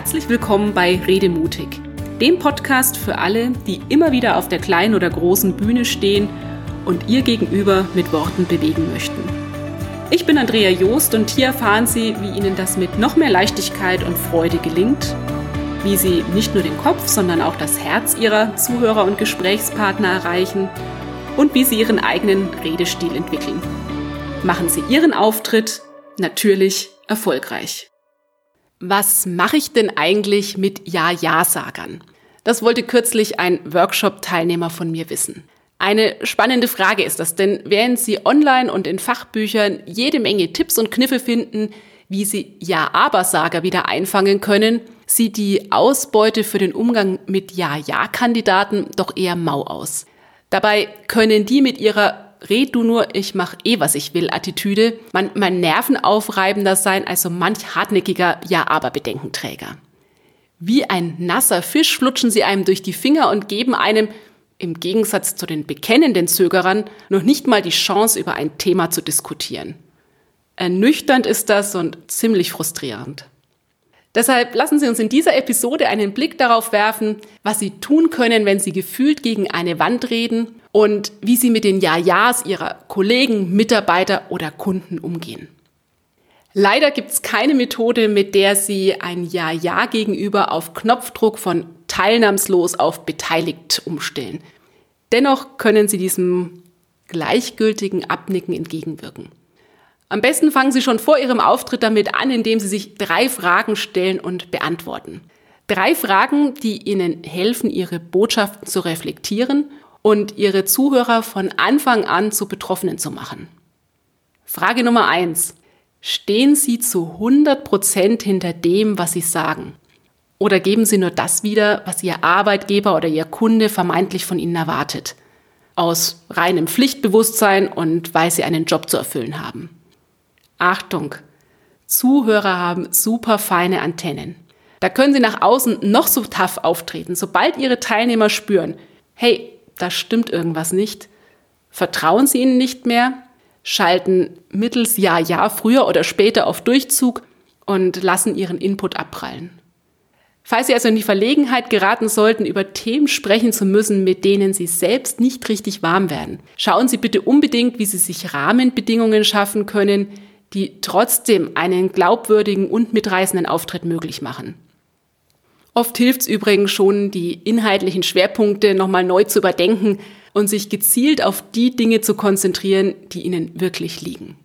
Herzlich willkommen bei Redemutig, dem Podcast für alle, die immer wieder auf der kleinen oder großen Bühne stehen und ihr Gegenüber mit Worten bewegen möchten. Ich bin Andrea Joost und hier erfahren Sie, wie Ihnen das mit noch mehr Leichtigkeit und Freude gelingt, wie Sie nicht nur den Kopf, sondern auch das Herz Ihrer Zuhörer und Gesprächspartner erreichen und wie Sie Ihren eigenen Redestil entwickeln. Machen Sie Ihren Auftritt natürlich erfolgreich. Was mache ich denn eigentlich mit Ja-Ja-Sagern? Das wollte kürzlich ein Workshop-Teilnehmer von mir wissen. Eine spannende Frage ist das, denn während Sie online und in Fachbüchern jede Menge Tipps und Kniffe finden, wie Sie Ja-Aber-Sager wieder einfangen können, sieht die Ausbeute für den Umgang mit Ja-Ja-Kandidaten doch eher mau aus. Dabei können die mit ihrer red du nur, ich mach eh, was ich will Attitüde, man, man nervenaufreibender sein als so manch hartnäckiger Ja-Aber-Bedenkenträger. Wie ein nasser Fisch flutschen sie einem durch die Finger und geben einem, im Gegensatz zu den bekennenden Zögerern, noch nicht mal die Chance, über ein Thema zu diskutieren. Ernüchternd ist das und ziemlich frustrierend. Deshalb lassen Sie uns in dieser Episode einen Blick darauf werfen, was Sie tun können, wenn Sie gefühlt gegen eine Wand reden und wie sie mit den Ja-Ja's ihrer Kollegen, Mitarbeiter oder Kunden umgehen. Leider gibt es keine Methode, mit der Sie ein Ja-Ja gegenüber auf Knopfdruck von teilnahmslos auf beteiligt umstellen. Dennoch können Sie diesem gleichgültigen Abnicken entgegenwirken. Am besten fangen Sie schon vor Ihrem Auftritt damit an, indem Sie sich drei Fragen stellen und beantworten. Drei Fragen, die Ihnen helfen, Ihre Botschaften zu reflektieren und ihre Zuhörer von Anfang an zu Betroffenen zu machen. Frage Nummer eins: Stehen Sie zu 100 Prozent hinter dem, was Sie sagen? Oder geben Sie nur das wieder, was Ihr Arbeitgeber oder Ihr Kunde vermeintlich von Ihnen erwartet? Aus reinem Pflichtbewusstsein und weil Sie einen Job zu erfüllen haben. Achtung! Zuhörer haben super feine Antennen. Da können Sie nach außen noch so tough auftreten. Sobald Ihre Teilnehmer spüren, hey, da stimmt irgendwas nicht, vertrauen sie ihnen nicht mehr, schalten mittels Ja, Ja früher oder später auf Durchzug und lassen ihren Input abprallen. Falls Sie also in die Verlegenheit geraten sollten, über Themen sprechen zu müssen, mit denen Sie selbst nicht richtig warm werden, schauen Sie bitte unbedingt, wie Sie sich Rahmenbedingungen schaffen können, die trotzdem einen glaubwürdigen und mitreißenden Auftritt möglich machen. Oft hilft es übrigens schon, die inhaltlichen Schwerpunkte nochmal neu zu überdenken und sich gezielt auf die Dinge zu konzentrieren, die Ihnen wirklich liegen.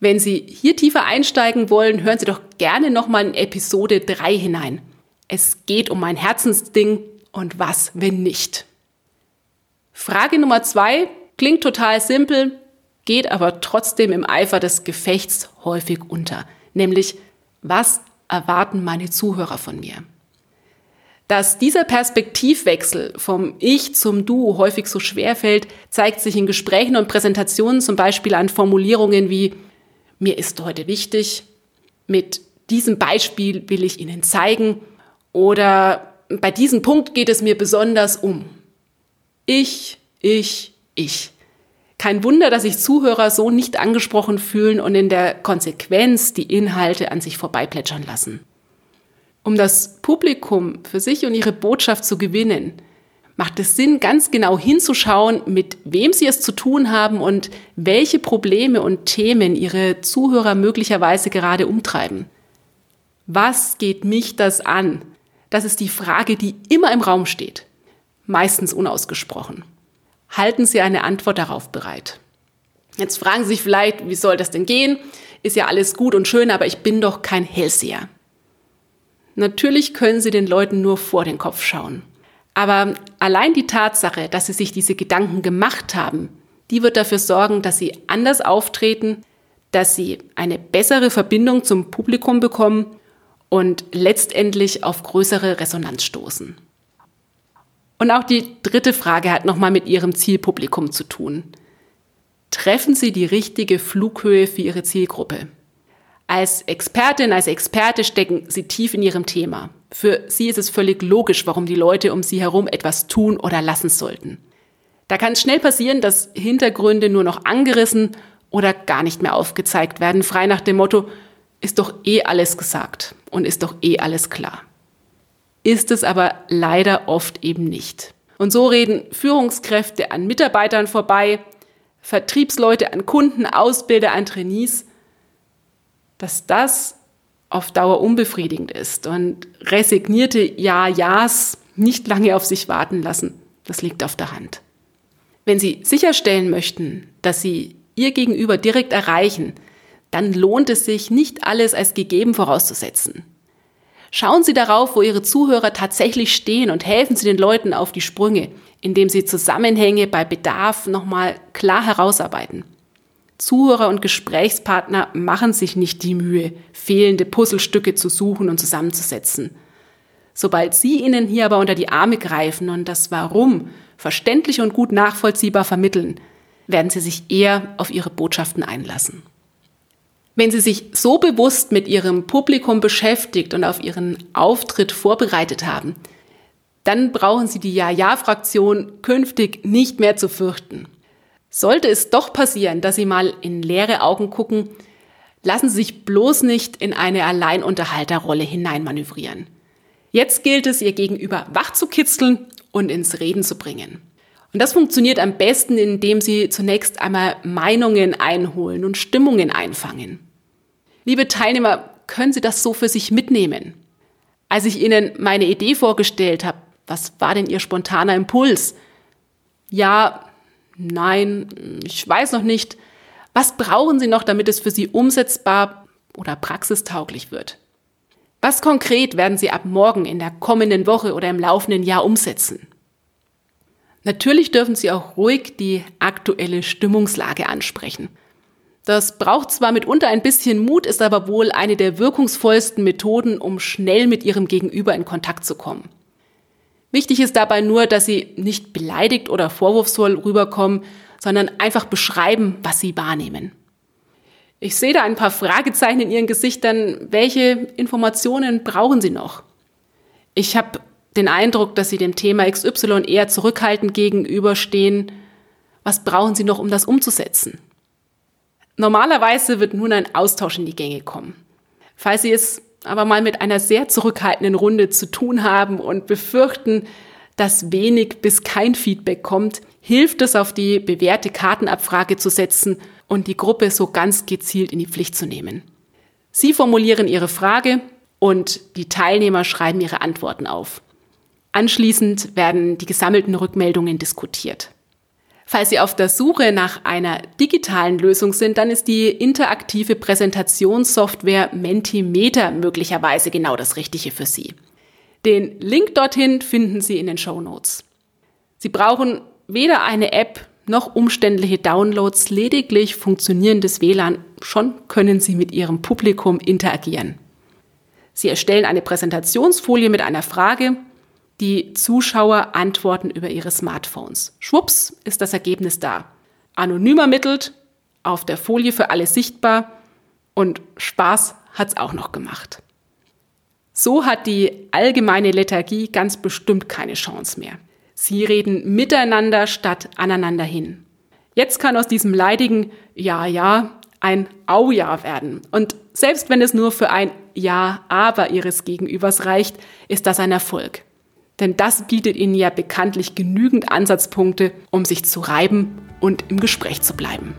Wenn Sie hier tiefer einsteigen wollen, hören Sie doch gerne nochmal in Episode 3 hinein. Es geht um mein Herzensding und was, wenn nicht. Frage Nummer 2 klingt total simpel, geht aber trotzdem im Eifer des Gefechts häufig unter. Nämlich, was erwarten meine Zuhörer von mir? Dass dieser Perspektivwechsel vom Ich zum Du häufig so schwer fällt, zeigt sich in Gesprächen und Präsentationen zum Beispiel an Formulierungen wie mir ist heute wichtig, mit diesem Beispiel will ich Ihnen zeigen oder bei diesem Punkt geht es mir besonders um. Ich, ich, ich. Kein Wunder, dass sich Zuhörer so nicht angesprochen fühlen und in der Konsequenz die Inhalte an sich vorbeiplätschern lassen. Um das Publikum für sich und ihre Botschaft zu gewinnen, macht es Sinn, ganz genau hinzuschauen, mit wem sie es zu tun haben und welche Probleme und Themen ihre Zuhörer möglicherweise gerade umtreiben. Was geht mich das an? Das ist die Frage, die immer im Raum steht, meistens unausgesprochen. Halten Sie eine Antwort darauf bereit. Jetzt fragen Sie sich vielleicht, wie soll das denn gehen? Ist ja alles gut und schön, aber ich bin doch kein Hellseher. Natürlich können sie den Leuten nur vor den Kopf schauen. Aber allein die Tatsache, dass sie sich diese Gedanken gemacht haben, die wird dafür sorgen, dass sie anders auftreten, dass sie eine bessere Verbindung zum Publikum bekommen und letztendlich auf größere Resonanz stoßen. Und auch die dritte Frage hat nochmal mit Ihrem Zielpublikum zu tun. Treffen Sie die richtige Flughöhe für Ihre Zielgruppe? Als Expertin, als Experte stecken Sie tief in Ihrem Thema. Für Sie ist es völlig logisch, warum die Leute um Sie herum etwas tun oder lassen sollten. Da kann es schnell passieren, dass Hintergründe nur noch angerissen oder gar nicht mehr aufgezeigt werden, frei nach dem Motto, ist doch eh alles gesagt und ist doch eh alles klar. Ist es aber leider oft eben nicht. Und so reden Führungskräfte an Mitarbeitern vorbei, Vertriebsleute an Kunden, Ausbilder an Trainees, dass das auf Dauer unbefriedigend ist und resignierte Ja-Ja's nicht lange auf sich warten lassen. Das liegt auf der Hand. Wenn Sie sicherstellen möchten, dass Sie Ihr Gegenüber direkt erreichen, dann lohnt es sich, nicht alles als gegeben vorauszusetzen. Schauen Sie darauf, wo Ihre Zuhörer tatsächlich stehen und helfen Sie den Leuten auf die Sprünge, indem Sie Zusammenhänge bei Bedarf nochmal klar herausarbeiten. Zuhörer und Gesprächspartner machen sich nicht die Mühe, fehlende Puzzlestücke zu suchen und zusammenzusetzen. Sobald Sie ihnen hier aber unter die Arme greifen und das Warum verständlich und gut nachvollziehbar vermitteln, werden Sie sich eher auf Ihre Botschaften einlassen. Wenn Sie sich so bewusst mit Ihrem Publikum beschäftigt und auf Ihren Auftritt vorbereitet haben, dann brauchen Sie die Ja-Ja-Fraktion künftig nicht mehr zu fürchten. Sollte es doch passieren, dass Sie mal in leere Augen gucken, lassen Sie sich bloß nicht in eine Alleinunterhalterrolle hineinmanövrieren. Jetzt gilt es, Ihr Gegenüber wach zu kitzeln und ins Reden zu bringen. Und das funktioniert am besten, indem Sie zunächst einmal Meinungen einholen und Stimmungen einfangen. Liebe Teilnehmer, können Sie das so für sich mitnehmen? Als ich Ihnen meine Idee vorgestellt habe, was war denn Ihr spontaner Impuls? Ja, nein, ich weiß noch nicht. Was brauchen Sie noch, damit es für Sie umsetzbar oder praxistauglich wird? Was konkret werden Sie ab morgen in der kommenden Woche oder im laufenden Jahr umsetzen? Natürlich dürfen Sie auch ruhig die aktuelle Stimmungslage ansprechen. Das braucht zwar mitunter ein bisschen Mut, ist aber wohl eine der wirkungsvollsten Methoden, um schnell mit Ihrem Gegenüber in Kontakt zu kommen. Wichtig ist dabei nur, dass Sie nicht beleidigt oder vorwurfsvoll rüberkommen, sondern einfach beschreiben, was Sie wahrnehmen. Ich sehe da ein paar Fragezeichen in Ihren Gesichtern. Welche Informationen brauchen Sie noch? Ich habe den Eindruck, dass Sie dem Thema XY eher zurückhaltend gegenüberstehen. Was brauchen Sie noch, um das umzusetzen? Normalerweise wird nun ein Austausch in die Gänge kommen. Falls Sie es aber mal mit einer sehr zurückhaltenden Runde zu tun haben und befürchten, dass wenig bis kein Feedback kommt, hilft es, auf die bewährte Kartenabfrage zu setzen und die Gruppe so ganz gezielt in die Pflicht zu nehmen. Sie formulieren Ihre Frage und die Teilnehmer schreiben ihre Antworten auf. Anschließend werden die gesammelten Rückmeldungen diskutiert. Falls Sie auf der Suche nach einer digitalen Lösung sind, dann ist die interaktive Präsentationssoftware Mentimeter möglicherweise genau das Richtige für Sie. Den Link dorthin finden Sie in den Show Notes. Sie brauchen weder eine App noch umständliche Downloads, lediglich funktionierendes WLAN. Schon können Sie mit Ihrem Publikum interagieren. Sie erstellen eine Präsentationsfolie mit einer Frage die Zuschauer antworten über ihre Smartphones. Schwupps ist das Ergebnis da. Anonym ermittelt, auf der Folie für alle sichtbar und Spaß hat's auch noch gemacht. So hat die allgemeine Lethargie ganz bestimmt keine Chance mehr. Sie reden miteinander statt aneinander hin. Jetzt kann aus diesem leidigen Ja, ja ein Au-Ja werden. Und selbst wenn es nur für ein Ja, aber ihres Gegenübers reicht, ist das ein Erfolg. Denn das bietet Ihnen ja bekanntlich genügend Ansatzpunkte, um sich zu reiben und im Gespräch zu bleiben.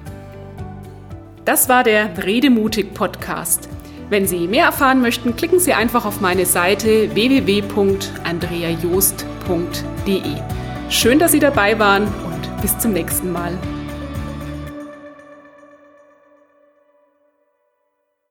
Das war der Redemutig Podcast. Wenn Sie mehr erfahren möchten, klicken Sie einfach auf meine Seite www.andreajost.de. Schön, dass Sie dabei waren und bis zum nächsten Mal.